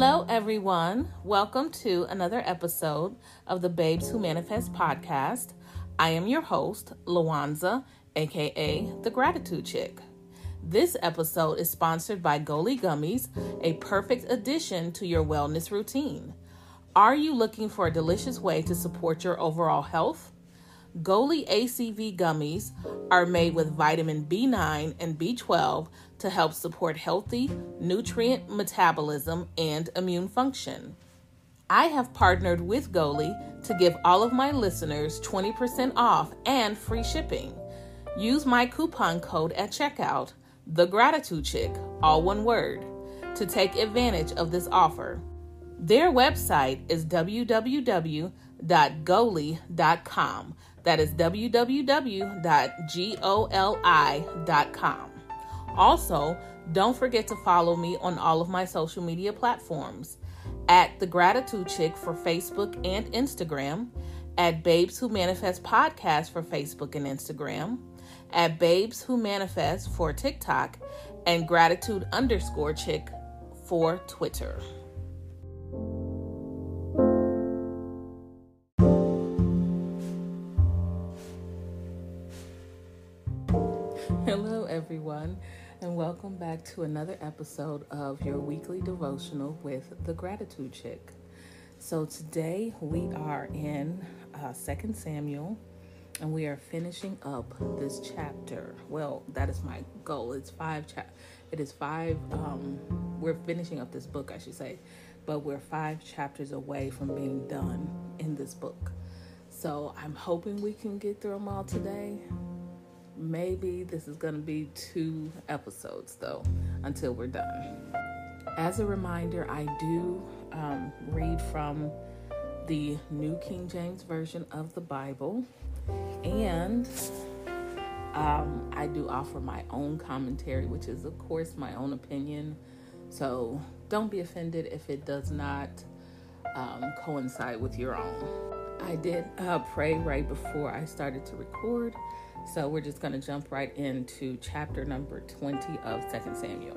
Hello, everyone. Welcome to another episode of the Babes Who Manifest podcast. I am your host, Lawanza, aka the Gratitude Chick. This episode is sponsored by Goli Gummies, a perfect addition to your wellness routine. Are you looking for a delicious way to support your overall health? Goli ACV gummies are made with vitamin B9 and B12 to help support healthy nutrient metabolism and immune function. I have partnered with Goli to give all of my listeners 20% off and free shipping. Use my coupon code at checkout, the gratitude chick, all one word, to take advantage of this offer. Their website is www.goli.com. That is www.goli.com. Also, don't forget to follow me on all of my social media platforms. At The Gratitude Chick for Facebook and Instagram, at Babes Who Manifest Podcast for Facebook and Instagram, at Babes Who Manifest for TikTok, and Gratitude underscore Chick for Twitter. Hello, everyone and welcome back to another episode of your weekly devotional with the Gratitude Chick. So today we are in uh, Second Samuel, and we are finishing up this chapter. Well, that is my goal. It's five. Cha- it is five. Um, we're finishing up this book, I should say, but we're five chapters away from being done in this book. So I'm hoping we can get through them all today maybe this is going to be two episodes though until we're done. As a reminder, I do um, read from the New King James Version of the Bible, and um, I do offer my own commentary, which is, of course, my own opinion. So don't be offended if it does not um, coincide with your own. I did uh, pray right before I started to record so we're just going to jump right into chapter number 20 of Second Samuel.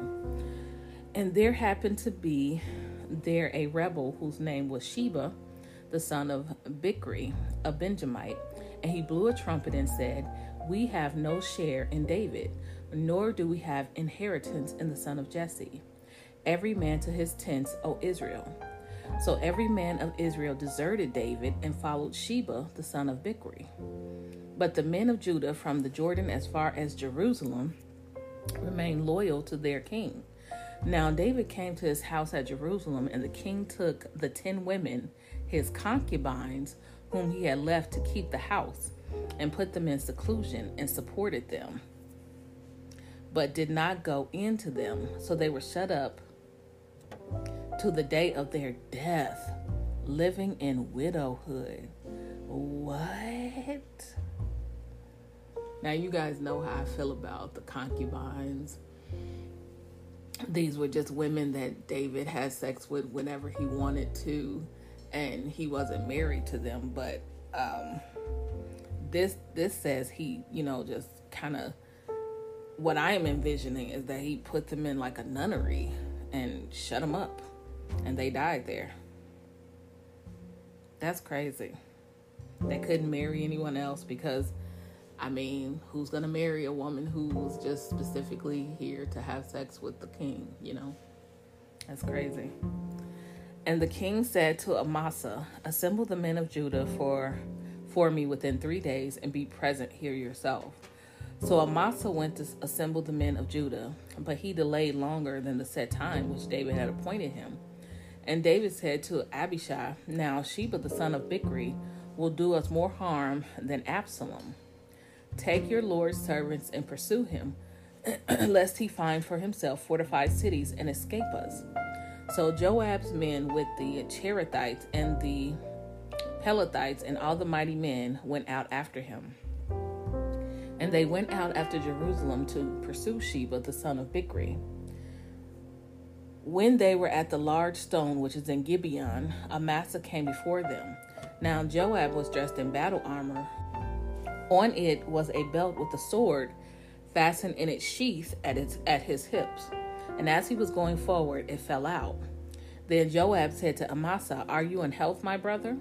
And there happened to be there a rebel whose name was Sheba, the son of Bichri, a Benjamite, and he blew a trumpet and said, We have no share in David, nor do we have inheritance in the son of Jesse. Every man to his tents, O Israel. So every man of Israel deserted David and followed Sheba, the son of Bichri. But the men of Judah from the Jordan as far as Jerusalem remained loyal to their king. Now David came to his house at Jerusalem, and the king took the ten women, his concubines, whom he had left to keep the house, and put them in seclusion and supported them, but did not go into them. So they were shut up to the day of their death, living in widowhood. What? Now, you guys know how I feel about the concubines. These were just women that David had sex with whenever he wanted to, and he wasn't married to them. But um, this this says he, you know, just kind of what I am envisioning is that he put them in like a nunnery and shut them up, and they died there. That's crazy. They couldn't marry anyone else because I mean, who's going to marry a woman who was just specifically here to have sex with the king, you know? That's crazy. And the king said to Amasa, Assemble the men of Judah for, for me within three days and be present here yourself. So Amasa went to assemble the men of Judah, but he delayed longer than the set time which David had appointed him. And David said to Abishai, Now Sheba the son of Bichri will do us more harm than Absalom. Take your Lord's servants and pursue him, lest he find for himself fortified cities and escape us. So Joab's men with the Cherethites and the Pelethites and all the mighty men went out after him. And they went out after Jerusalem to pursue Sheba the son of Bichri. When they were at the large stone which is in Gibeon, Amasa came before them. Now Joab was dressed in battle armor on it was a belt with a sword fastened in its sheath at its at his hips. And as he was going forward, it fell out. Then Joab said to Amasa, Are you in health, my brother?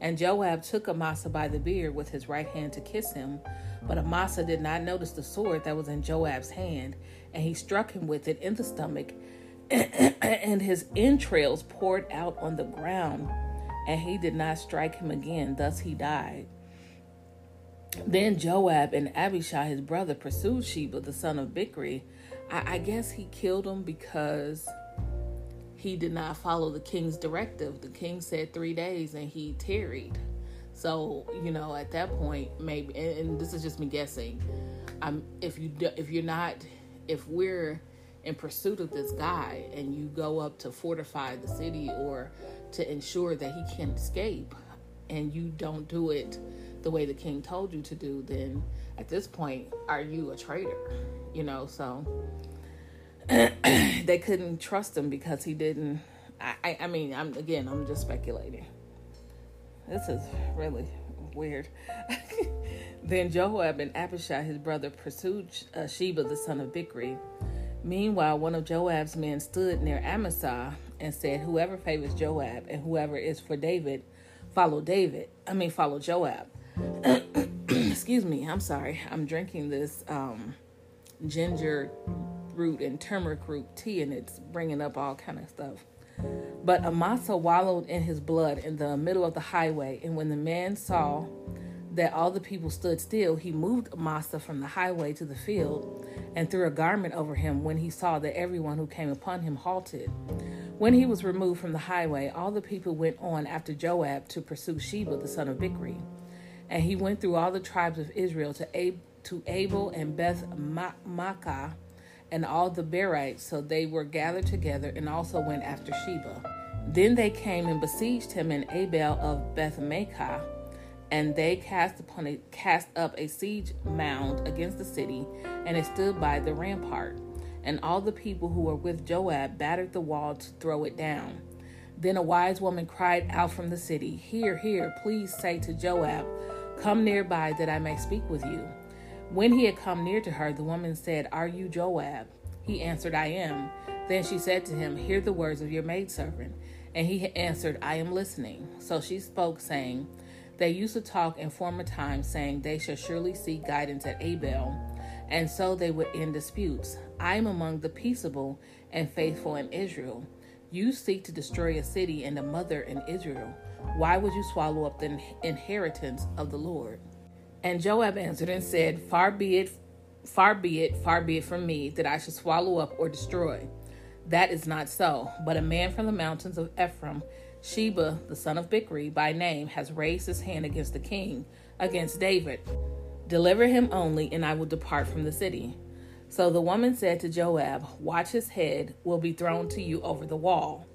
And Joab took Amasa by the beard with his right hand to kiss him. But Amasa did not notice the sword that was in Joab's hand, and he struck him with it in the stomach, and his entrails poured out on the ground, and he did not strike him again. Thus he died. Then Joab and Abishai, his brother, pursued Sheba, the son of Bichri. I, I guess he killed him because he did not follow the king's directive. The king said three days and he tarried. So you know, at that point, maybe, and, and this is just me guessing. I'm if you if you're not if we're in pursuit of this guy and you go up to fortify the city or to ensure that he can't escape, and you don't do it the way the king told you to do, then at this point, are you a traitor? You know, so they couldn't trust him because he didn't. I, I mean, I'm again, I'm just speculating. This is really weird. then Joab and Abishai, his brother, pursued uh, Sheba, the son of Bichri. Meanwhile, one of Joab's men stood near Amasa and said, Whoever favors Joab and whoever is for David, follow David. I mean, follow Joab. Excuse me, I'm sorry. I'm drinking this um, ginger root and turmeric root tea, and it's bringing up all kind of stuff. But Amasa wallowed in his blood in the middle of the highway, and when the man saw that all the people stood still, he moved Amasa from the highway to the field and threw a garment over him when he saw that everyone who came upon him halted. When he was removed from the highway, all the people went on after Joab to pursue Sheba, the son of Bichri. And he went through all the tribes of Israel to, Ab- to Abel and Beth Maachah and all the Berites, so they were gathered together and also went after Sheba. Then they came and besieged him in Abel of Beth Maachah, and they cast upon cast up a siege mound against the city, and it stood by the rampart. And all the people who were with Joab battered the wall to throw it down. Then a wise woman cried out from the city, Here, here, please say to Joab, Come nearby that I may speak with you. When he had come near to her, the woman said, Are you Joab? He answered, I am. Then she said to him, Hear the words of your maidservant. And he answered, I am listening. So she spoke, saying, They used to talk in former times, saying, They shall surely seek guidance at Abel, and so they would end disputes. I am among the peaceable and faithful in Israel. You seek to destroy a city and a mother in Israel. Why would you swallow up the inheritance of the Lord? And Joab answered and said, Far be it, far be it, far be it from me that I should swallow up or destroy. That is not so. But a man from the mountains of Ephraim, Sheba, the son of Bichri, by name, has raised his hand against the king, against David. Deliver him only, and I will depart from the city. So the woman said to Joab, Watch his head will be thrown to you over the wall.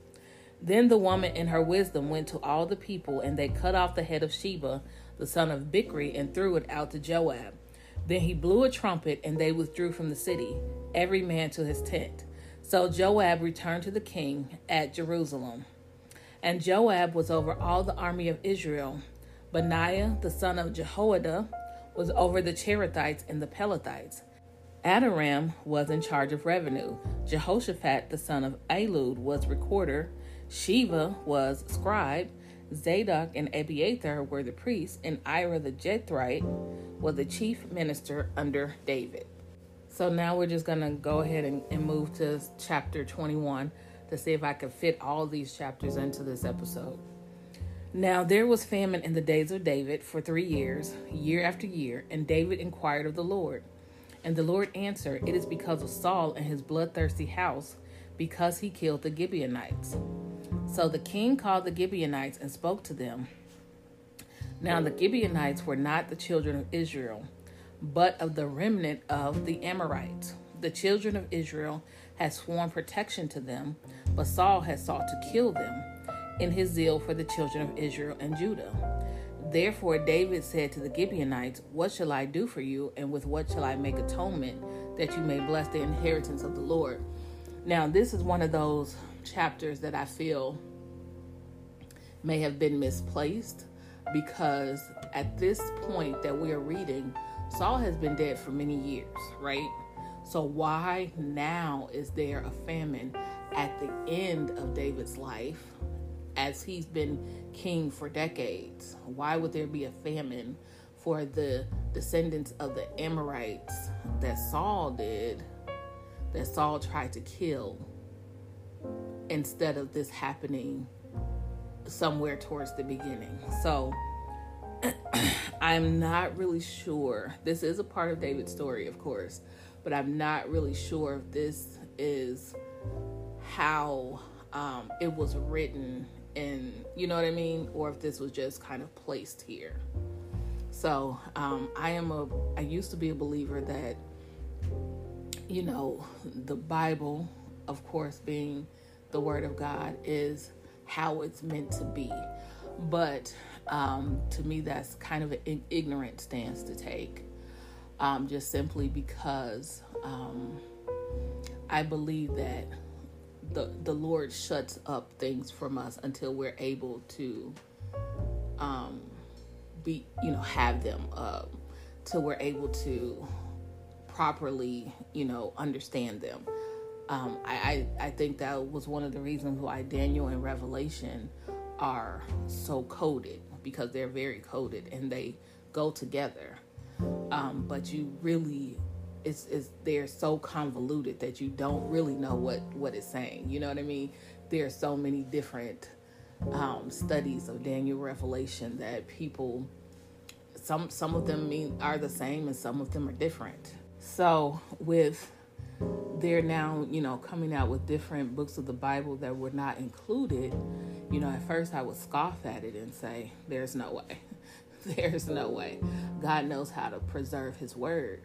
Then the woman in her wisdom went to all the people, and they cut off the head of Sheba the son of Bichri, and threw it out to Joab. Then he blew a trumpet, and they withdrew from the city, every man to his tent. So Joab returned to the king at Jerusalem. And Joab was over all the army of Israel. Benaiah, the son of Jehoiada, was over the Cherethites and the Pelethites. Adoram was in charge of revenue. Jehoshaphat, the son of Elud, was recorder. Sheva was scribe. Zadok and Abiathar were the priests, and Ira the Jethrite was the chief minister under David. So now we're just to go ahead and, and, move to chapter 21 to see if I can fit all these chapters into this episode. Now there was famine in the days of David for three years, year after year, and David inquired of the Lord. And the Lord answered, It is because of Saul and his bloodthirsty house, because he killed the Gibeonites. So the king called the Gibeonites and spoke to them. Now the Gibeonites were not the children of Israel, but of the remnant of the Amorites. The children of Israel had sworn protection to them, but Saul had sought to kill them in his zeal for the children of Israel and Judah. Therefore David said to the Gibeonites, What shall I do for you, and with what shall I make atonement, that you may bless the inheritance of the Lord? Now, this is one of those chapters that I feel may have been misplaced because at this point that we are reading, Saul has been dead for many years, right? So, why now is there a famine at the end of David's life, as he's been king for decades, why would there be a famine for the descendants of the Amorites that Saul did, that Saul tried to kill, instead of this happening somewhere towards the beginning? So, I'm not really sure. This is a part of David's story, of course, but I'm not really sure if this is how um, it was written and you know what I mean, or if this was just kind of placed here. So um, I am a. I used to be a believer that you know the Bible, of course, being the Word of God, is how it's meant to be. But um, to me, that's kind of an ignorant stance to take, um, just simply because um, I believe that the the Lord shuts up things from us until we're able to um, be, you know, have them uh, till we're able to properly, you know, understand them. Um, I, I, I think that was one of the reasons why Daniel and Revelation are so coded because they're very coded and they go together. Um, but you really it's, it's they're so convoluted that you don't really know what what it's saying. You know what I mean? There are so many different um, studies of Daniel Revelation that people some some of them mean are the same and some of them are different. So with they're now you know coming out with different books of the Bible that were not included. You know, at first I would scoff at it and say, "There's no way." There's no way. God knows how to preserve His word.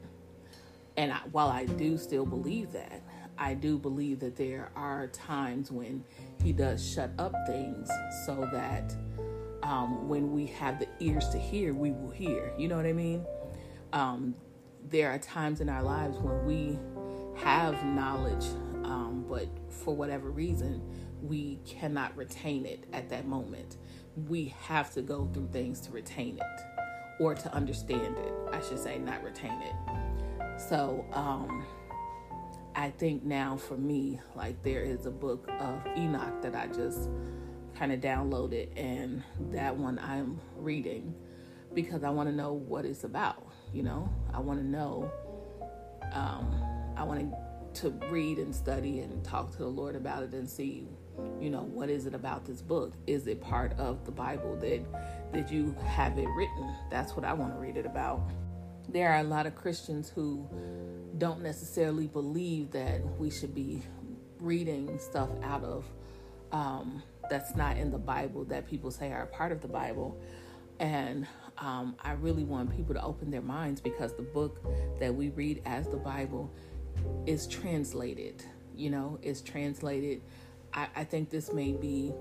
And I, while I do still believe that, I do believe that there are times when He does shut up things so that um, when we have the ears to hear, we will hear. You know what I mean? Um, there are times in our lives when we have knowledge, um, but for whatever reason, we cannot retain it at that moment. We have to go through things to retain it or to understand it. I should say, not retain it. So um, I think now for me, like there is a book of Enoch that I just kind of downloaded, and that one I'm reading because I want to know what it's about. You know, I want to know. Um, I want to read and study and talk to the Lord about it and see, you know, what is it about this book? Is it part of the Bible that that you have it written? That's what I want to read it about there are a lot of Christians who don't necessarily believe that we should be reading stuff out of um, that's not in the Bible that people say are part of the Bible. And um, I really want people to open their minds because the book that we read as the Bible is translated. You know, is translated. I, I think this may be,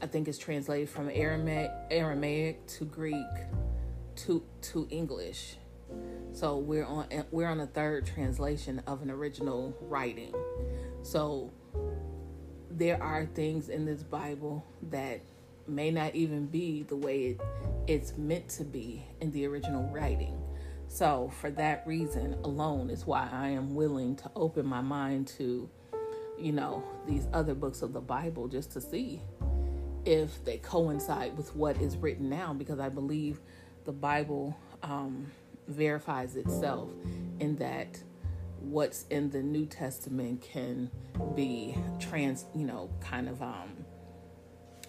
I think it's translated from Aramaic, Aramaic to Greek to to English so we're on we're on a third translation of an original writing. So there are things in this Bible that may not even be the way it, it's meant to be in the original writing. So for that reason alone is why I am willing to open my mind to you know these other books of the Bible just to see if they coincide with what is written now because I believe the Bible um, verifies itself in that what's in the New Testament can be trans, you know, kind of um,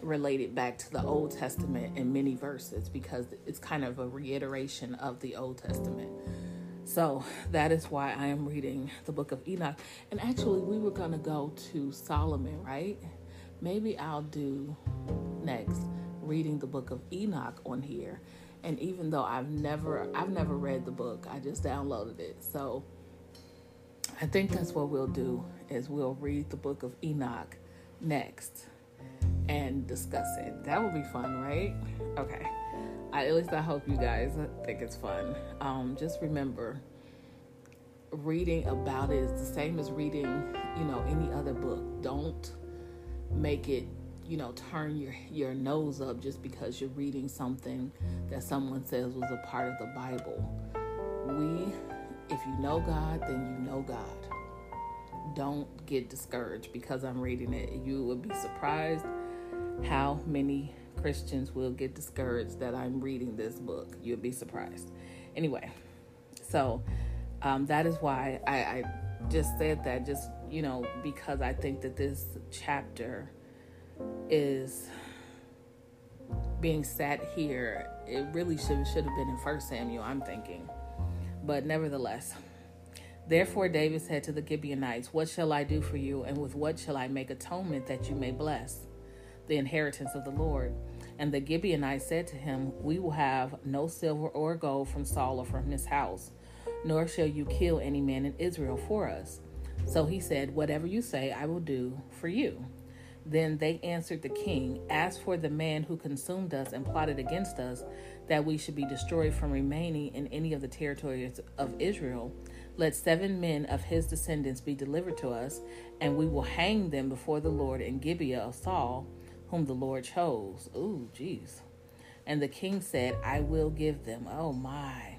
related back to the Old Testament in many verses because it's kind of a reiteration of the Old Testament. So that is why I am reading the book of Enoch. And actually, we were going to go to Solomon, right? Maybe I'll do next reading the book of Enoch on here and even though I've never I've never read the book, I just downloaded it. So I think that's what we'll do is we'll read the book of Enoch next and discuss it. That would be fun, right? Okay. I, at least I hope you guys think it's fun. Um, just remember, reading about it is the same as reading, you know, any other book. Don't make it you know turn your your nose up just because you're reading something that someone says was a part of the Bible. We if you know God, then you know God. don't get discouraged because I'm reading it. You would be surprised how many Christians will get discouraged that I'm reading this book. You'll be surprised. Anyway, so um, that is why I, I just said that, just, you know, because I think that this chapter is being sat here. It really should, should have been in First Samuel, I'm thinking. But nevertheless, Therefore David said to the Gibeonites, What shall I do for you, and with what shall I make atonement that you may bless the inheritance of the Lord? And the Gibeonites said to him, We will have no silver or gold from Saul or from his house, nor shall you kill any man in Israel for us. So he said, Whatever you say, I will do for you. Then they answered the king, As for the man who consumed us and plotted against us, that we should be destroyed from remaining in any of the territories of Israel, let seven men of his descendants be delivered to us, and we will hang them before the Lord in Gibeah of Saul, whom the Lord chose. Ooh, jeez. And the king said, I will give them. Oh, my.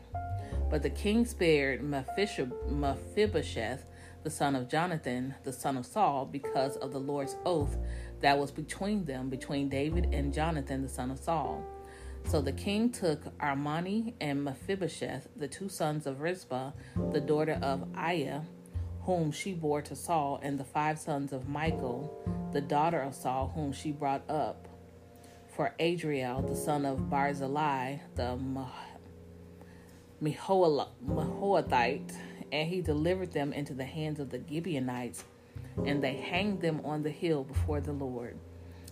But the king spared Mephibosheth, the son of Jonathan, the son of Saul, because of the Lord's oath that was between them, between David and Jonathan, the son of Saul. So the king took Armoni and Mephibosheth, the two sons of Rizpah, the daughter of Aiah, whom she bore to Saul, and the five sons of Michal, the daughter of Saul, whom she brought up for Adriel, the son of Barzillai, the Meholathite, and he delivered them into the hands of the Gibeonites, and they hanged them on the hill before the Lord.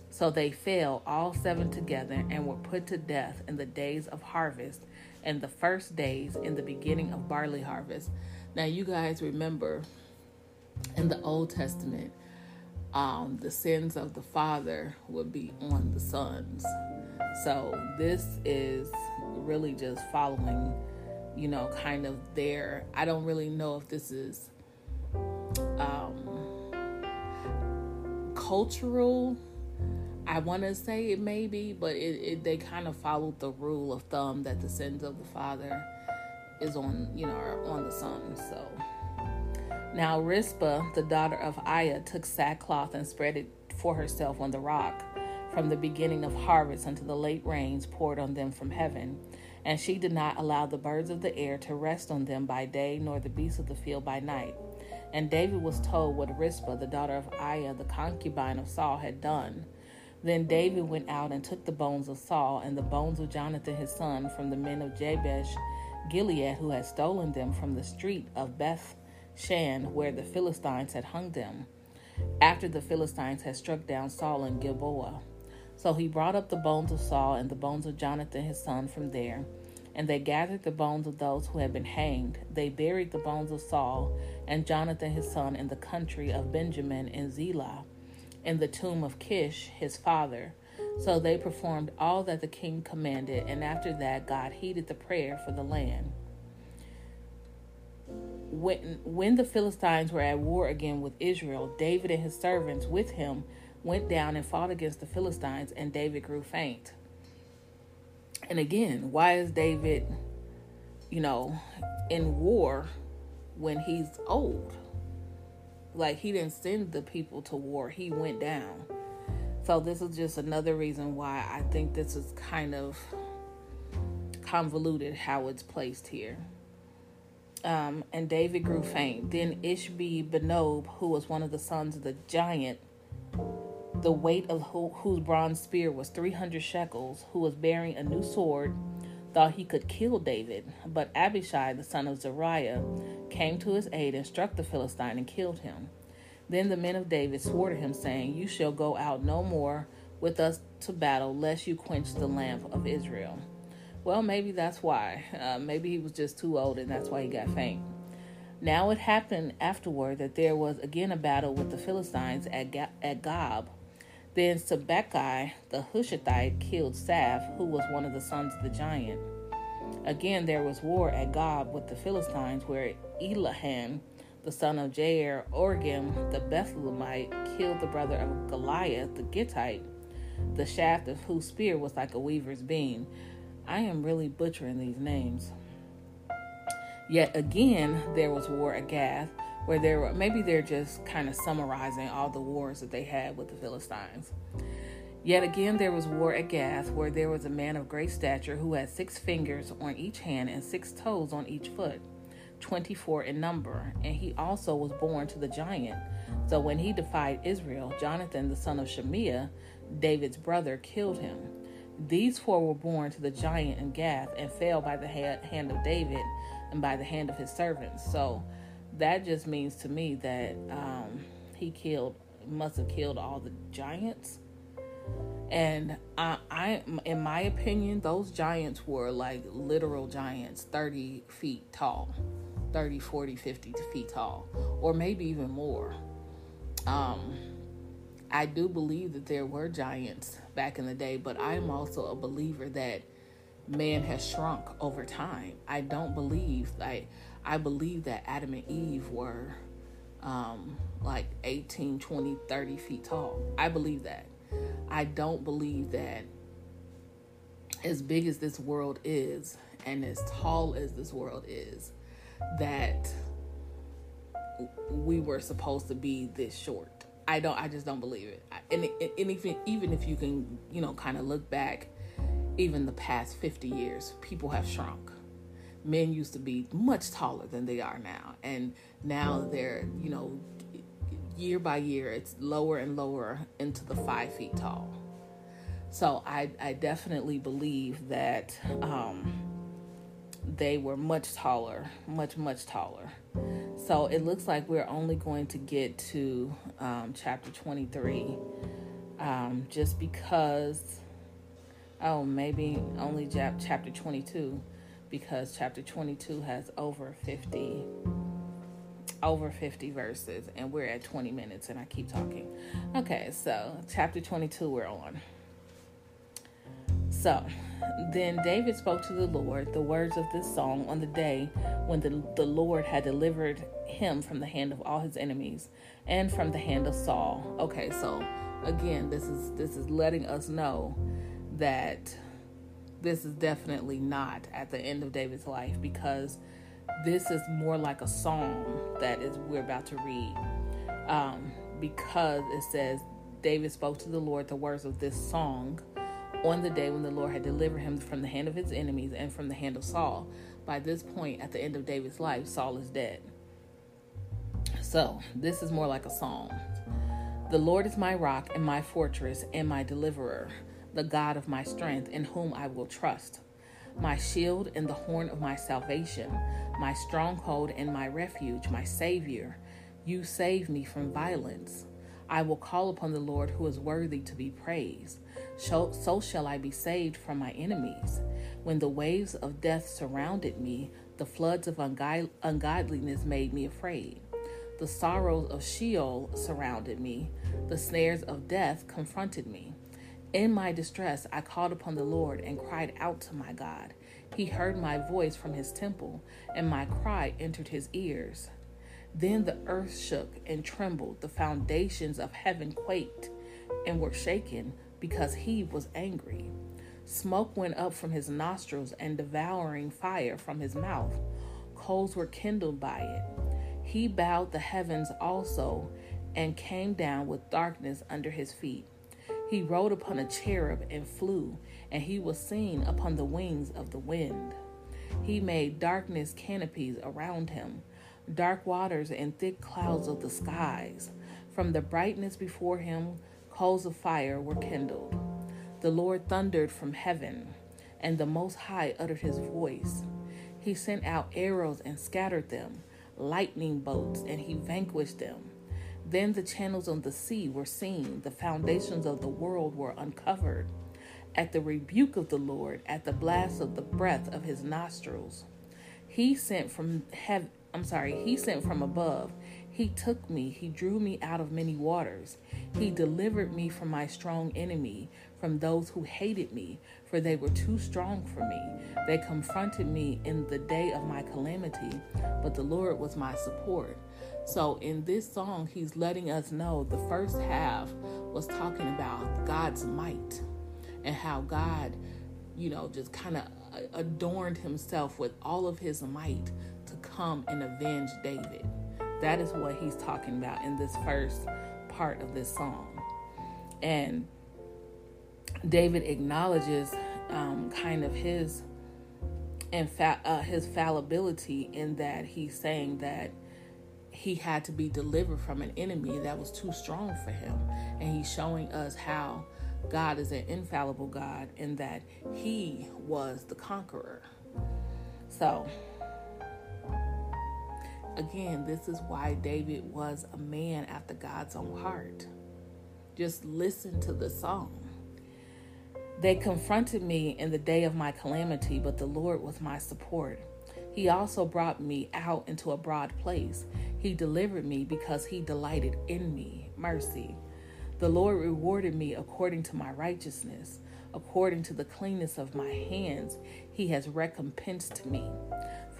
So they fell all seven together and were put to death in the days of harvest and the first days in the beginning of barley harvest. Now, you guys remember in the Old Testament, um, the sins of the father would be on the sons. So this is really just following, you know, kind of their. I don't really know if this is um, cultural I want to say it may be, but it, it, they kind of followed the rule of thumb that the sins of the father is on, you know, on the son. So now Rizpah, the daughter of Aiah, took sackcloth and spread it for herself on the rock from the beginning of harvest until the late rains poured on them from heaven. And she did not allow the birds of the air to rest on them by day, nor the beasts of the field by night. And David was told what Rizpah, the daughter of Aiah, the concubine of Saul, had done. Then David went out and took the bones of Saul and the bones of Jonathan his son from the men of Jabesh Gilead who had stolen them from the street of Beth Shan where the Philistines had hung them, after the Philistines had struck down Saul in Gilboa. So he brought up the bones of Saul and the bones of Jonathan his son from there. And they gathered the bones of those who had been hanged. They buried the bones of Saul and Jonathan his son in the country of Benjamin in Zelah in the tomb of Kish, his father. So they performed all that the king commanded, and after that, God heeded the prayer for the land. When, when the Philistines were at war again with Israel, David and his servants with him went down and fought against the Philistines, and David grew faint. And again, why is David, you know, in war when he's old? Like he didn't send the people to war, he went down. So this is just another reason why I think this is kind of convoluted how it's placed here. Um, and David grew faint. Then Ishbi Benob, who was one of the sons of the giant, the weight of who, whose bronze spear was 300 shekels, who was bearing a new sword, thought he could kill David. But Abishai, the son of Zeruiah, came to his aid and struck the Philistine and killed him. Then the men of David swore to him, saying, You shall go out no more with us to battle, lest you quench the lamp of Israel. Well, maybe that's why. Uh, maybe he was just too old and that's why he got faint. Now it happened afterward that there was again a battle with the Philistines at, at Gob. Then Sibbechai the Hushathite killed Saph, who was one of the sons of the giant. Again, there was war at Gob with the Philistines, where Elihan, the son of Jair Oregim the Bethlehemite, killed the brother of Goliath the Gittite, the shaft of whose spear was like a weaver's beam. I am really butchering these names. Yet again, there was war at Gath, where there were maybe they're just kind of summarizing all the wars that they had with the Philistines. Yet again, there was war at Gath, where there was a man of great stature who had six fingers on each hand and six toes on each foot, twenty four in number. And he also was born to the giant. So when he defied Israel, Jonathan, the son of Shemiah, David's brother, killed him. These four were born to the giant in Gath and fell by the hand of David and by the hand of his servants. So that just means to me that um, he killed, must have killed all the giants and I, I, in my opinion, those giants were like literal giants, 30 feet tall, 30, 40, 50 feet tall, or maybe even more. Um, I do believe that there were giants back in the day, but I am also a believer that man has shrunk over time. I don't believe like I believe that Adam and Eve were um, like 18, 20, 30 feet tall. I believe that. I don't believe that as big as this world is and as tall as this world is, that we were supposed to be this short. I don't. I just don't believe it. And, and even even if you can, you know, kind of look back, even the past fifty years, people have shrunk. Men used to be much taller than they are now, and now they're, you know, year by year, it's lower and lower into the five feet tall. So I, I definitely believe that um, they were much taller, much, much taller. So it looks like we're only going to get to um, chapter 23 um, just because, oh, maybe only chapter 22 because chapter 22 has over 50 over 50 verses and we're at 20 minutes and I keep talking. Okay, so chapter 22 we're on. So, then David spoke to the Lord the words of this song on the day when the, the Lord had delivered him from the hand of all his enemies and from the hand of Saul. Okay, so again, this is this is letting us know that this is definitely not at the end of David's life because this is more like a song that is we're about to read um, because it says david spoke to the lord the words of this song on the day when the lord had delivered him from the hand of his enemies and from the hand of saul by this point at the end of david's life saul is dead so this is more like a song the lord is my rock and my fortress and my deliverer the god of my strength in whom i will trust my shield and the horn of my salvation, my stronghold and my refuge, my Savior. You save me from violence. I will call upon the Lord who is worthy to be praised. So, shall I be saved from my enemies. When the waves of death surrounded me, the floods of ungodliness made me afraid. The sorrows of Sheol surrounded me, the snares of death confronted me. In my distress, I called upon the Lord and cried out to my God. He heard my voice from his temple, and my cry entered his ears. Then the earth shook and trembled, the foundations of heaven quaked and were shaken because he was angry. Smoke went up from his nostrils and devouring fire from his mouth. Coals were kindled by it. He bowed the heavens also and came down with darkness under his feet. He rode upon a cherub and flew, and he was seen upon the wings of the wind. He made darkness canopies around him, dark waters and thick clouds of the skies. From the brightness before him, coals of fire were kindled. The Lord thundered from heaven, and the Most High uttered his voice. He sent out arrows and scattered them, lightning bolts, and he vanquished them. Then the channels of the sea were seen, the foundations of the world were uncovered. At the rebuke of the Lord, at the blast of the breath of his nostrils, he sent from heaven. I'm sorry, he sent from above. He took me, he drew me out of many waters. He delivered me from my strong enemy, from those who hated me, for they were too strong for me. They confronted me in the day of my calamity, but the Lord was my support. So in this song, he's letting us know the first half was talking about God's might and how God, you know, just kind of adorned himself with all of his might to come and avenge David. That is what he's talking about in this first part of this song. And David acknowledges um, kind of his and fa- uh, his fallibility in that he's saying that he had to be delivered from an enemy that was too strong for him, and he's showing us how God is an infallible God and that he was the conqueror. So, again, this is why David was a man after God's own heart. Just listen to the song. They confronted me in the day of my calamity, but the Lord was my support. He also brought me out into a broad place. He delivered me because he delighted in me. Mercy. The Lord rewarded me according to my righteousness. According to the cleanness of my hands, he has recompensed me.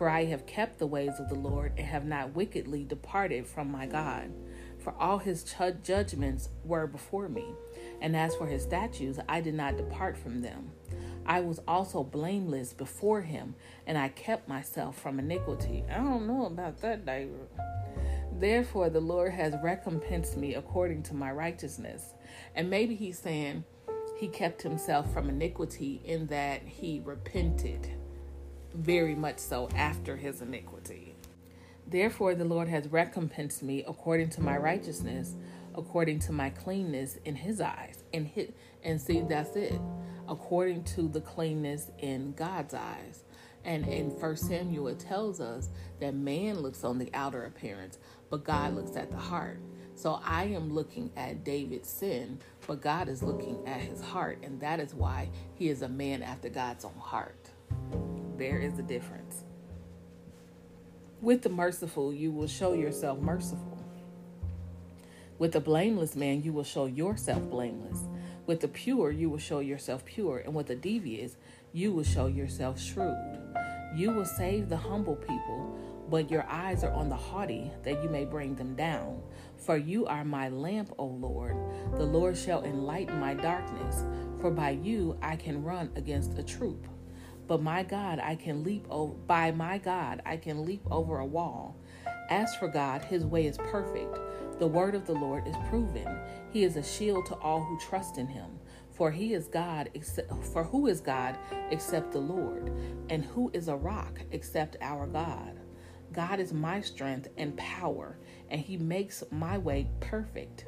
For I have kept the ways of the Lord and have not wickedly departed from my God. For all his judgments were before me, and as for his statutes, I did not depart from them. I was also blameless before him, and I kept myself from iniquity. I don't know about that, David. Therefore, the Lord has recompensed me according to my righteousness. And maybe he's saying he kept himself from iniquity in that he repented very much so after his iniquity. Therefore, the Lord has recompensed me according to my righteousness, according to my cleanness in his eyes. And, his, and see, that's it. According to the cleanness in God's eyes. And in First Samuel, it tells us that man looks on the outer appearance, but God looks at the heart. So I am looking at David's sin, but God is looking at his heart, and that is why he is a man after God's own heart. There is a difference. With the merciful, you will show yourself merciful. With the blameless man, you will show yourself blameless. With the pure, you will show yourself pure. And with the devious, you will show yourself shrewd. You will save the humble people but your eyes are on the haughty, that you may bring them down. For you are my lamp, O Lord. The Lord shall enlighten my darkness. For by you I can run against a troop. But my God, I can leap over by my God, I can leap over a wall. As for God, his way is perfect. The word of the Lord is proven. He is a shield to all who trust in him. For he is God, for who is God except the Lord? And who is a rock except our God? God is my strength and power, and He makes my way perfect.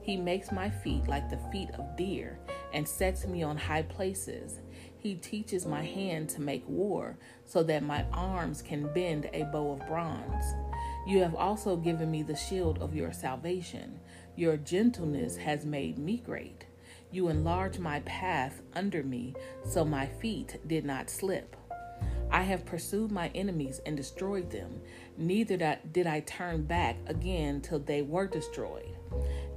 He makes my feet like the feet of deer and sets me on high places. He teaches my hand to make war so that my arms can bend a bow of bronze. You have also given me the shield of your salvation. Your gentleness has made me great. You enlarge my path under me so my feet did not slip. I have pursued my enemies and destroyed them. Neither did I turn back again till they were destroyed.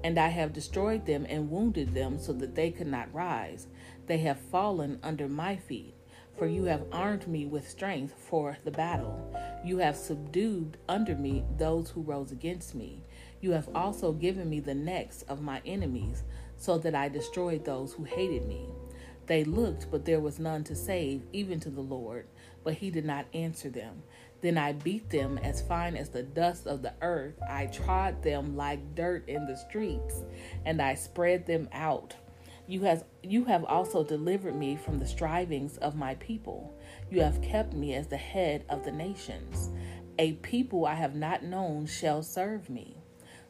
And I have destroyed them and wounded them so that they could not rise. They have fallen under my feet. For you have armed me with strength for the battle. You have subdued under me those who rose against me. You have also given me the necks of my enemies, so that I destroyed those who hated me. They looked, but there was none to save, even to the Lord but he did not answer them. Then I beat them as fine as the dust of the earth. I trod them like dirt in the streets, and I spread them out. You, has, you have also delivered me from the strivings of my people. You have kept me as the head of the nations. A people I have not known shall serve me.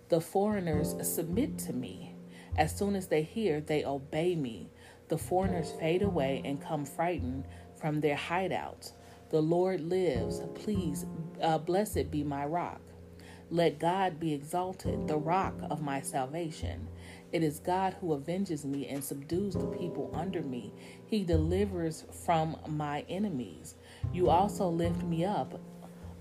The foreigners submit to me. As soon as they hear, they obey me. The foreigners fade away and come frightened from their hideouts. The Lord lives. Please, uh, blessed be my rock. Let God be exalted, the rock of my salvation. It is God who avenges me and subdues the people under me. He delivers from my enemies. You also lift me up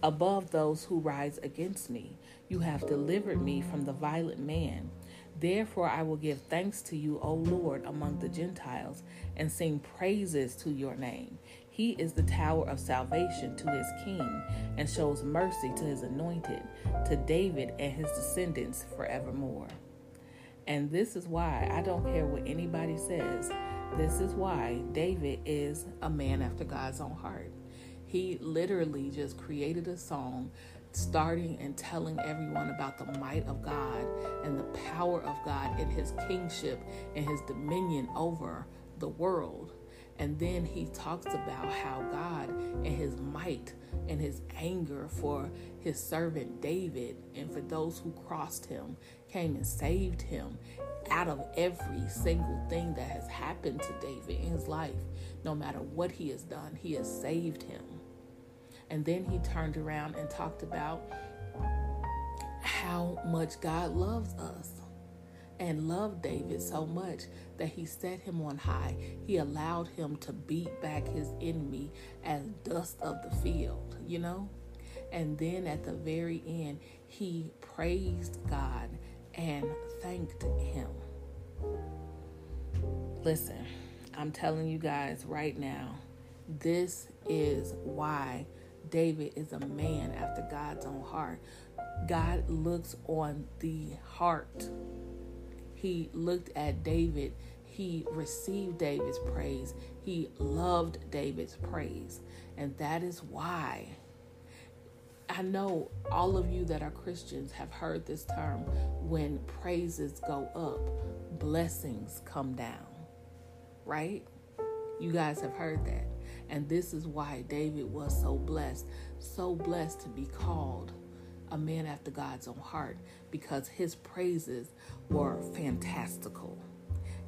above those who rise against me. You have delivered me from the violent man. Therefore, I will give thanks to you, O Lord, among the Gentiles, and sing praises to your name. He is the tower of salvation to his king and shows mercy to his anointed, to David and his descendants forevermore. And this is why I don't care what anybody says. This is why David is a man after God's own heart. He literally just created a song starting and telling everyone about the might of God and the power of God in his kingship and his dominion over the world. And then he talks about how God and his might and his anger for his servant David and for those who crossed him came and saved him out of every single thing that has happened to David in his life. No matter what he has done, he has saved him. And then he turned around and talked about how much God loves us and loved David so much that he set him on high. He allowed him to beat back his enemy as dust of the field, you know? And then at the very end, he praised God and thanked him. Listen, I'm telling you guys right now, this is why David is a man after God's own heart. God looks on the heart. He looked at David. He received David's praise. He loved David's praise. And that is why I know all of you that are Christians have heard this term when praises go up, blessings come down, right? You guys have heard that. And this is why David was so blessed, so blessed to be called a man after God's own heart because his praises were fantastical.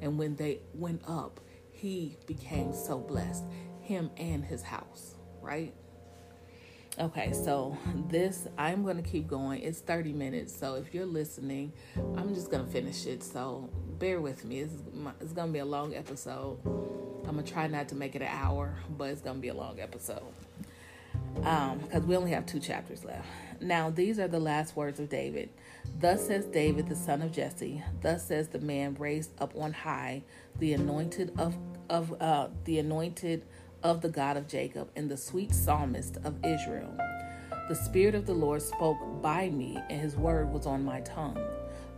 And when they went up, he became so blessed, him and his house, right? Okay, so this I'm going to keep going. It's 30 minutes, so if you're listening, I'm just going to finish it. So bear with me. It's, it's going to be a long episode. I'm going to try not to make it an hour, but it's going to be a long episode um, because we only have two chapters left. Now, these are the last words of David. Thus says David, the son of Jesse. Thus says the man raised up on high, the anointed of of uh, the anointed of the God of Jacob and the sweet psalmist of Israel. The Spirit of the Lord spoke by me, and his word was on my tongue.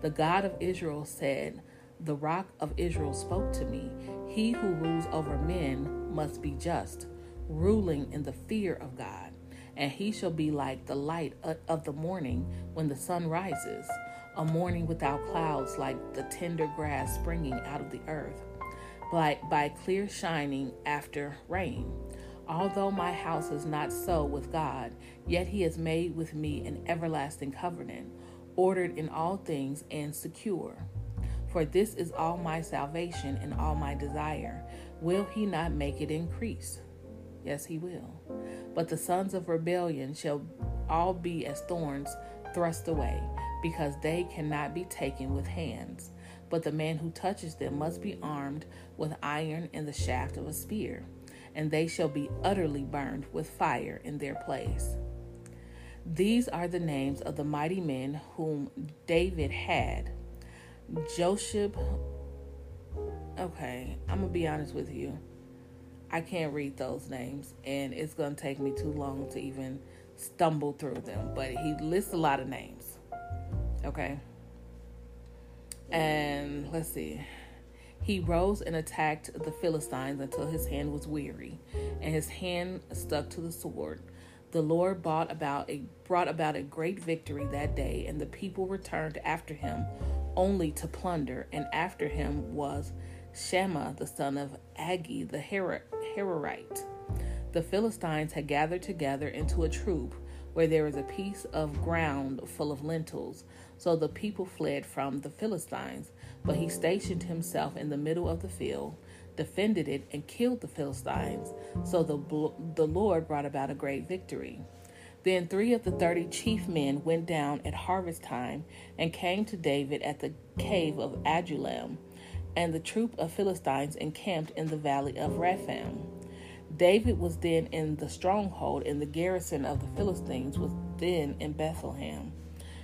The God of Israel said, The rock of Israel spoke to me. He who rules over men must be just, ruling in the fear of God. And he shall be like the light of the morning when the sun rises, a morning without clouds, like the tender grass springing out of the earth by, by clear shining after rain. Although my house is not so with God, yet he has made with me an everlasting covenant, ordered in all things and secure. For this is all my salvation and all my desire. Will he not make it increase? Yes, he will. But the sons of rebellion shall all be as thorns thrust away, because they cannot be taken with hands but the man who touches them must be armed with iron and the shaft of a spear, and they shall be utterly burned with fire in their place. These are the names of the mighty men whom David had. Joseph. Okay, I'm going to be honest with you. I can't read those names, and it's going to take me too long to even stumble through them. But he lists a lot of names. Okay. And let's see. He rose and attacked the Philistines until his hand was weary, and his hand stuck to the sword. The Lord brought about a brought about a great victory that day, and the people returned after him, only to plunder. And after him was Shammah the son of Agee the Hararite. The Philistines had gathered together into a troop where there was a piece of ground full of lentils. So the people fled from the Philistines, but he stationed himself in the middle of the field, defended it, and killed the Philistines. So the, the Lord brought about a great victory. Then three of the thirty chief men went down at harvest time and came to David at the cave of Adullam, and the troop of Philistines encamped in the valley of Rephaim. David was then in the stronghold, and the garrison of the Philistines was then in Bethlehem.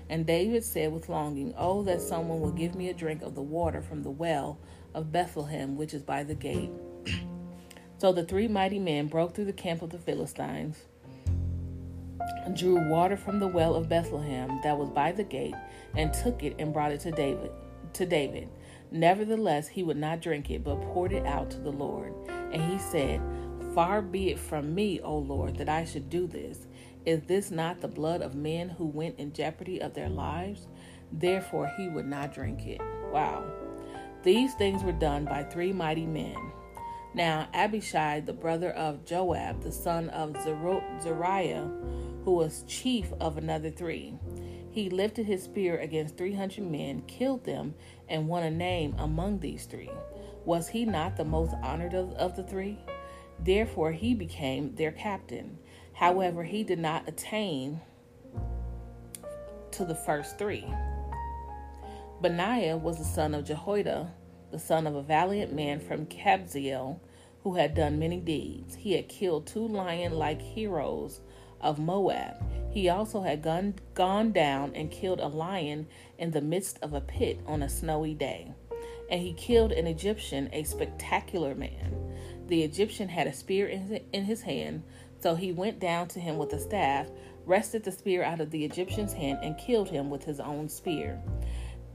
And David said with longing, Oh, that someone would give me a drink of the water from the well of Bethlehem, which is by the gate. so the three mighty men broke through the camp of the Philistines, drew water from the well of Bethlehem that was by the gate, and took it and brought it to David. To David. Nevertheless, he would not drink it, but poured it out to the Lord. And he said, Far be it from me, O Lord, that I should do this. Is this not the blood of men who went in jeopardy of their lives? Therefore, he would not drink it. Wow. These things were done by three mighty men. Now, Abishai, the brother of Joab, the son of Zeruiah, who was chief of another three, he lifted his spear against 300 men, killed them, and won a name among these three. Was he not the most honored of, of the three? Therefore, he became their captain. However, he did not attain to the first three. Benaiah was the son of Jehoiada, the son of a valiant man from Kabzeel, who had done many deeds. He had killed two lion like heroes of Moab. He also had gone, gone down and killed a lion in the midst of a pit on a snowy day. And he killed an Egyptian, a spectacular man. The Egyptian had a spear in his hand, so he went down to him with a staff, wrested the spear out of the Egyptian's hand, and killed him with his own spear.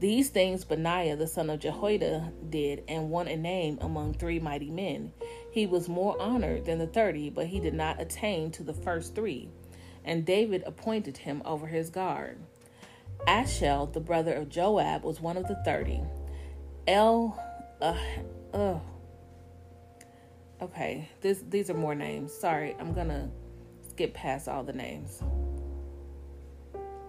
These things Benaiah the son of Jehoiada did, and won a name among three mighty men. He was more honored than the thirty, but he did not attain to the first three. And David appointed him over his guard. Ashel, the brother of Joab, was one of the thirty. El, uh, uh, Okay, this these are more names. Sorry, I'm gonna skip past all the names.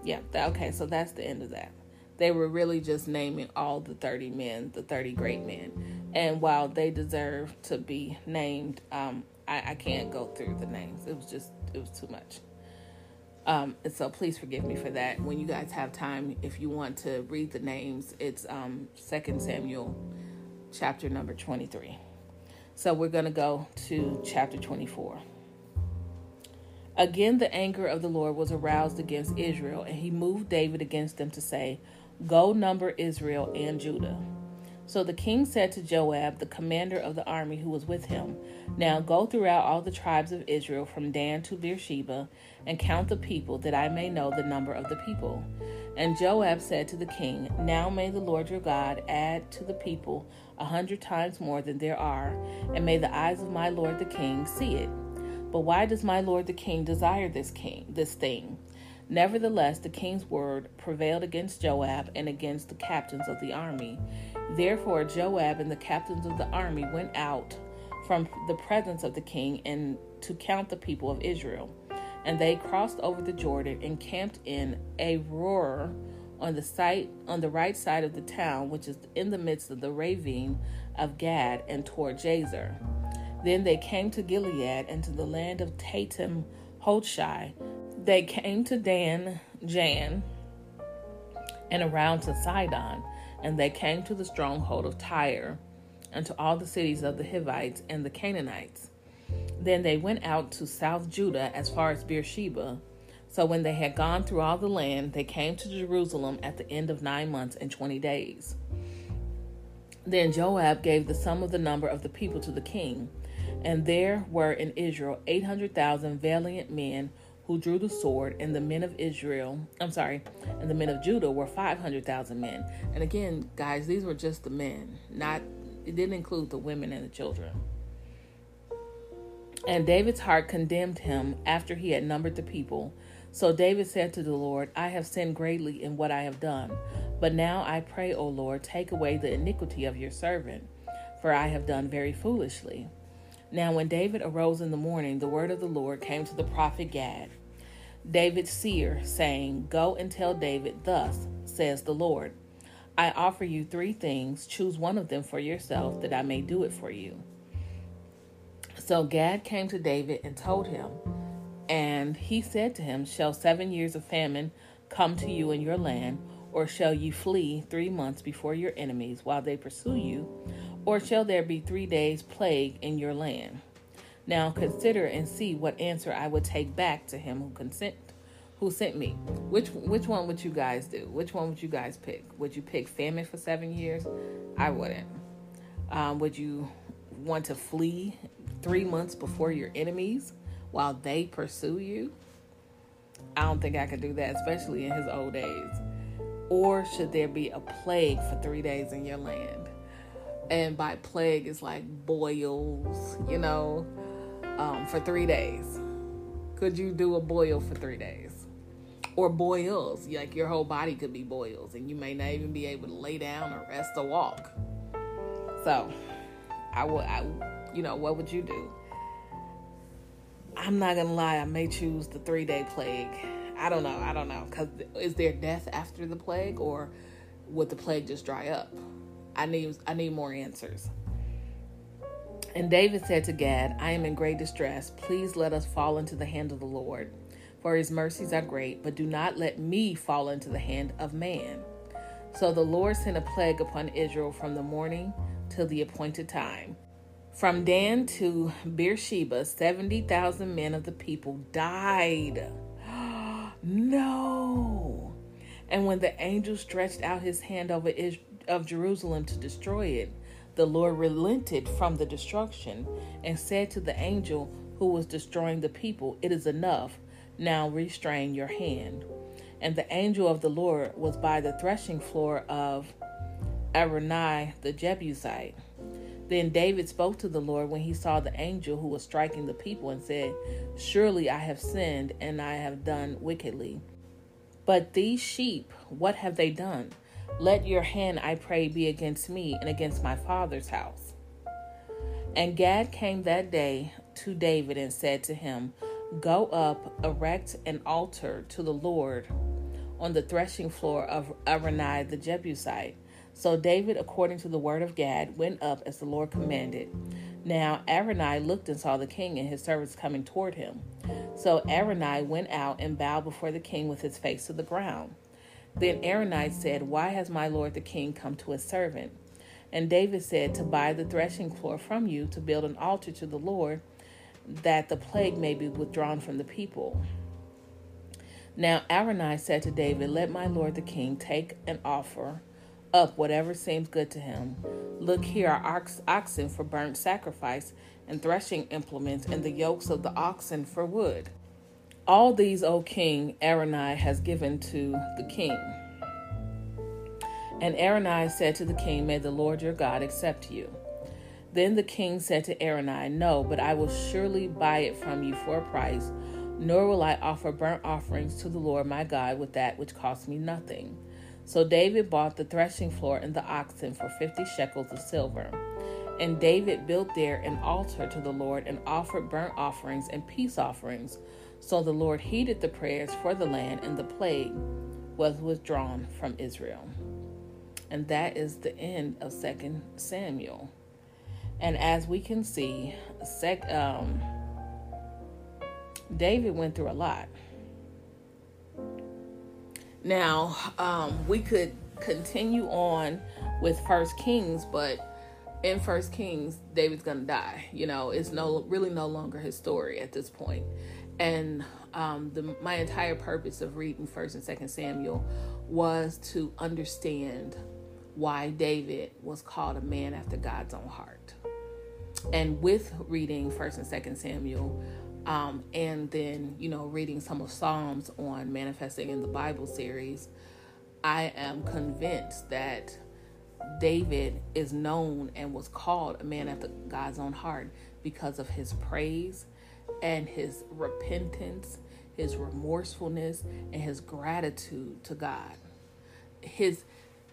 Yeah, okay, so that's the end of that. They were really just naming all the 30 men, the 30 great men. And while they deserve to be named, um, I, I can't go through the names. It was just, it was too much. Um, and so please forgive me for that. When you guys have time, if you want to read the names, it's um, 2 Samuel chapter number 23. So we're going to go to chapter 24. Again, the anger of the Lord was aroused against Israel, and he moved David against them to say, Go number Israel and Judah. So the king said to Joab, the commander of the army who was with him, Now go throughout all the tribes of Israel from Dan to Beersheba, and count the people, that I may know the number of the people. And Joab said to the king, Now may the Lord your God add to the people a hundred times more than there are, and may the eyes of my lord the king see it. But why does my lord the king desire this king this thing? Nevertheless, the king's word prevailed against Joab and against the captains of the army. Therefore, Joab and the captains of the army went out from the presence of the king and to count the people of Israel. And they crossed over the Jordan and camped in Aroer on the site on the right side of the town, which is in the midst of the ravine of Gad and toward Jazer. Then they came to Gilead and to the land of Tahtim Hodshi. They came to Dan Jaan and around to Sidon, and they came to the stronghold of Tyre and to all the cities of the Hivites and the Canaanites. Then they went out to South Judah as far as Beersheba so when they had gone through all the land, they came to Jerusalem at the end of nine months and twenty days. Then Joab gave the sum of the number of the people to the king, and there were in Israel eight hundred thousand valiant men who drew the sword, and the men of Israel, I'm sorry, and the men of Judah were five hundred thousand men. And again, guys, these were just the men, not it didn't include the women and the children. And David's heart condemned him after he had numbered the people so David said to the Lord, I have sinned greatly in what I have done. But now I pray, O Lord, take away the iniquity of your servant, for I have done very foolishly. Now, when David arose in the morning, the word of the Lord came to the prophet Gad, David's seer, saying, Go and tell David, Thus says the Lord, I offer you three things. Choose one of them for yourself, that I may do it for you. So Gad came to David and told him, and he said to him, Shall seven years of famine come to you in your land, or shall you flee three months before your enemies while they pursue you, or shall there be three days' plague in your land? Now consider and see what answer I would take back to him who consent who sent me. Which which one would you guys do? Which one would you guys pick? Would you pick famine for seven years? I wouldn't. Um, would you want to flee three months before your enemies? While they pursue you. I don't think I could do that, especially in his old days. Or should there be a plague for three days in your land? And by plague, it's like boils, you know, um, for three days. Could you do a boil for three days? Or boils, like your whole body could be boils, and you may not even be able to lay down or rest or walk. So, I would, I, you know, what would you do? I'm not gonna lie, I may choose the three day plague. I don't know, I don't know, cause is there death after the plague, or would the plague just dry up? I need, I need more answers. And David said to Gad, I am in great distress. Please let us fall into the hand of the Lord, for his mercies are great, but do not let me fall into the hand of man. So the Lord sent a plague upon Israel from the morning till the appointed time. From Dan to Beersheba, 70,000 men of the people died. no. And when the angel stretched out his hand over Is- of Jerusalem to destroy it, the Lord relented from the destruction and said to the angel who was destroying the people, It is enough. Now restrain your hand. And the angel of the Lord was by the threshing floor of Araunah the Jebusite. Then David spoke to the Lord when he saw the angel who was striking the people and said, Surely I have sinned and I have done wickedly. But these sheep, what have they done? Let your hand, I pray, be against me and against my father's house. And Gad came that day to David and said to him, Go up, erect an altar to the Lord on the threshing floor of Araunah the Jebusite. So David, according to the word of Gad, went up as the Lord commanded. Now Araunah looked and saw the king and his servants coming toward him. So Araunah went out and bowed before the king with his face to the ground. Then Araunah said, Why has my lord the king come to his servant? And David said, To buy the threshing floor from you, to build an altar to the Lord, that the plague may be withdrawn from the people. Now Araunah said to David, Let my lord the king take an offer up whatever seems good to him. Look here are ox- oxen for burnt sacrifice, and threshing implements, and the yokes of the oxen for wood. All these, O king, Araunah has given to the king. And Araunah said to the king, May the Lord your God accept you. Then the king said to Araunah, No, but I will surely buy it from you for a price, nor will I offer burnt offerings to the Lord my God with that which costs me nothing. So David bought the threshing floor and the oxen for fifty shekels of silver. And David built there an altar to the Lord and offered burnt offerings and peace offerings so the Lord heeded the prayers for the land, and the plague was withdrawn from Israel. And that is the end of Second Samuel. And as we can see, sec, um, David went through a lot. Now, um, we could continue on with First Kings, but in First Kings, David's gonna die. You know, it's no really no longer his story at this point. and um, the, my entire purpose of reading First and Second Samuel was to understand why David was called a man after God's own heart. And with reading First and Second Samuel, um, and then you know reading some of Psalms on manifesting in the Bible series, I am convinced that David is known and was called a man after God's own heart because of his praise and his repentance, his remorsefulness, and his gratitude to God. His,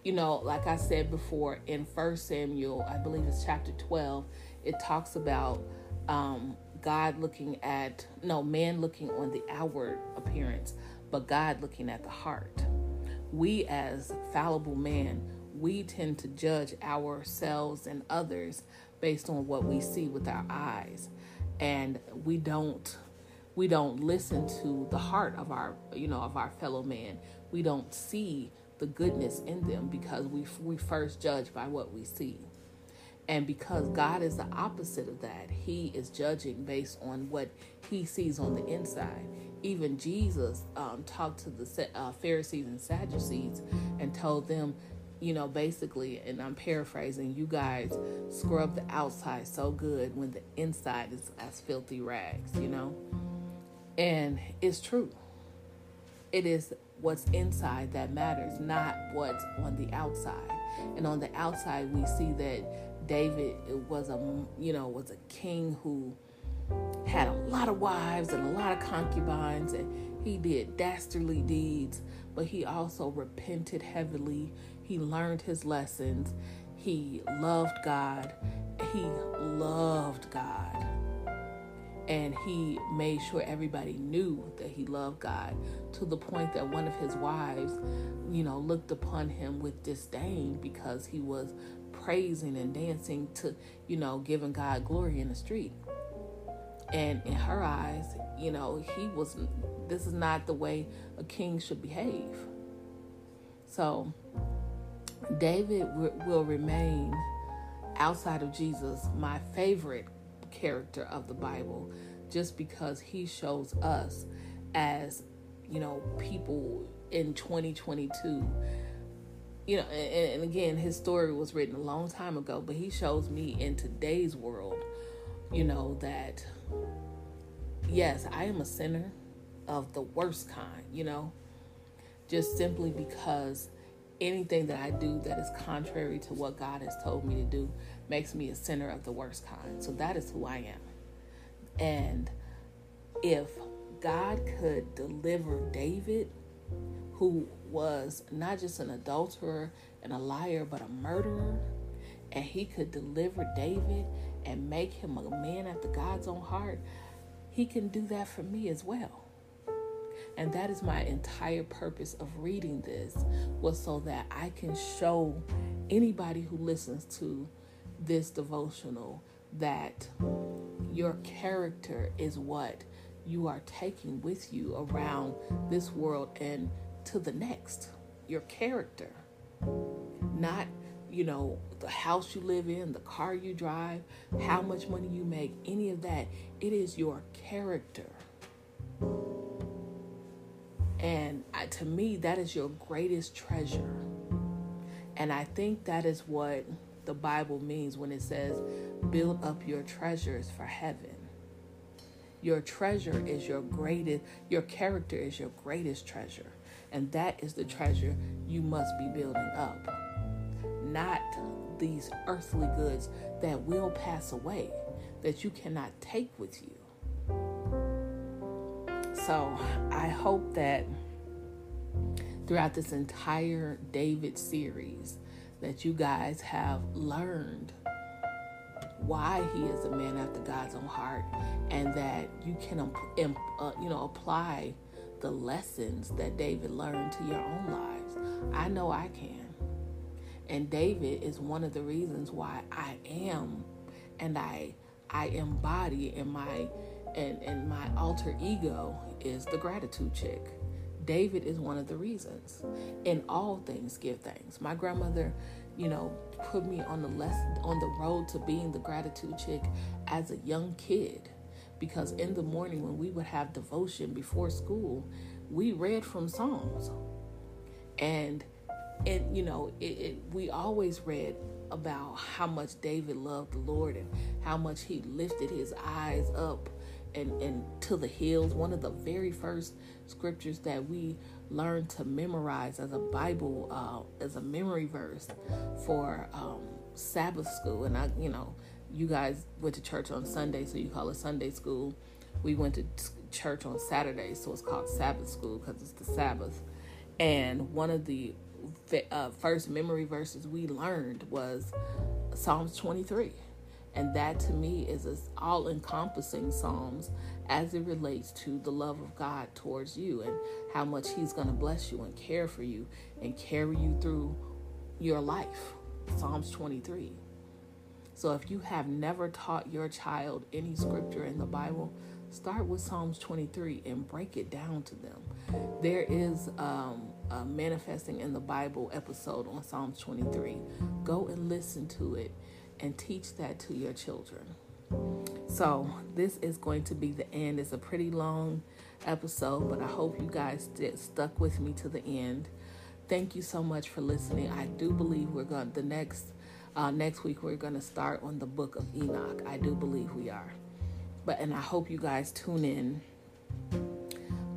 you know, like I said before in First Samuel, I believe it's chapter 12, it talks about um, God looking at, no, man looking on the outward appearance, but God looking at the heart. We, as fallible man, we tend to judge ourselves and others based on what we see with our eyes. And we don't we don't listen to the heart of our you know of our fellow man. We don't see the goodness in them because we we first judge by what we see and because God is the opposite of that he is judging based on what he sees on the inside even Jesus um, talked to the uh, Pharisees and Sadducees and told them you know, basically, and I'm paraphrasing, you guys scrub the outside so good when the inside is as filthy rags, you know? And it's true. It is what's inside that matters, not what's on the outside. And on the outside, we see that David was a, you know, was a king who had a lot of wives and a lot of concubines, and he did dastardly deeds, but he also repented heavily. He learned his lessons. He loved God. He loved God. And he made sure everybody knew that he loved God to the point that one of his wives, you know, looked upon him with disdain because he was praising and dancing to, you know, giving God glory in the street. And in her eyes, you know, he was, this is not the way a king should behave. So, David w- will remain, outside of Jesus, my favorite character of the Bible, just because he shows us as, you know, people in 2022 you know, and, and, again, his story was written a long time ago, but he shows me in today's world, you know, that yes, I am a sinner of the worst kind, you know, just simply because anything that I do that is contrary to what God has told me to do makes me a sinner of the worst kind. So that is who I am. And if God could deliver David, who was not just an adulterer and a liar, but a murderer, and he could deliver David and make him a man after God's own heart, he can do that for me as well. And that is my entire purpose of reading this was so that I can show anybody who listens to this devotional that your character is what you are taking with you around this world and to the next. Your character, not you know, the house you live in, the car you drive, how much money you make, any of that. It is your character. And to me, that is your greatest treasure. And I think that is what the Bible means when it says, build up your treasures for heaven. Your treasure is your greatest, your character is your greatest treasure. And that is the treasure you must be building up. Not these earthly goods that will pass away, that you cannot take with you. So I hope that throughout this entire David series, that you guys have learned why he is a man after God's own heart, and that you can, uh, you know, apply the lessons that David learned to your own lives. I know I can. And David is one of the reasons why I am and I I embody in my and, and my alter ego is the gratitude chick. David is one of the reasons. In all things give thanks. My grandmother, you know, put me on the less on the road to being the gratitude chick as a young kid because in the morning when we would have devotion before school, we read from Psalms. And and you know, it, it, we always read about how much David loved the Lord and how much he lifted his eyes up and, and to the hills. One of the very first scriptures that we learned to memorize as a Bible, uh, as a memory verse for um, Sabbath school. And I, you know, you guys went to church on Sunday, so you call it Sunday school. We went to church on Saturday, so it's called Sabbath school because it's the Sabbath. And one of the uh, first memory verses we learned was Psalms 23. And that to me is an all encompassing Psalms as it relates to the love of God towards you and how much He's going to bless you and care for you and carry you through your life. Psalms 23. So if you have never taught your child any scripture in the Bible, start with Psalms 23 and break it down to them. There is um, a manifesting in the Bible episode on Psalms 23. Go and listen to it and teach that to your children. So, this is going to be the end. It's a pretty long episode, but I hope you guys st- stuck with me to the end. Thank you so much for listening. I do believe we're going the next uh, next week, we're going to start on the book of Enoch. I do believe we are. But, and I hope you guys tune in.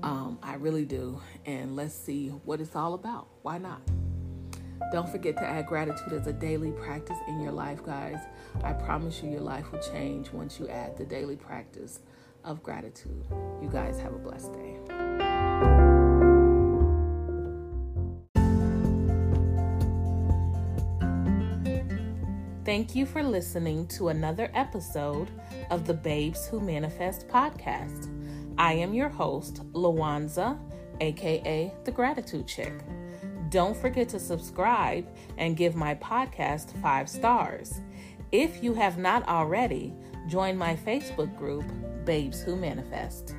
Um, I really do. And let's see what it's all about. Why not? Don't forget to add gratitude as a daily practice in your life, guys. I promise you, your life will change once you add the daily practice of gratitude. You guys have a blessed day. Thank you for listening to another episode of the Babes Who Manifest podcast. I am your host, Lawanza, aka The Gratitude Chick. Don't forget to subscribe and give my podcast five stars. If you have not already, join my Facebook group, Babes Who Manifest.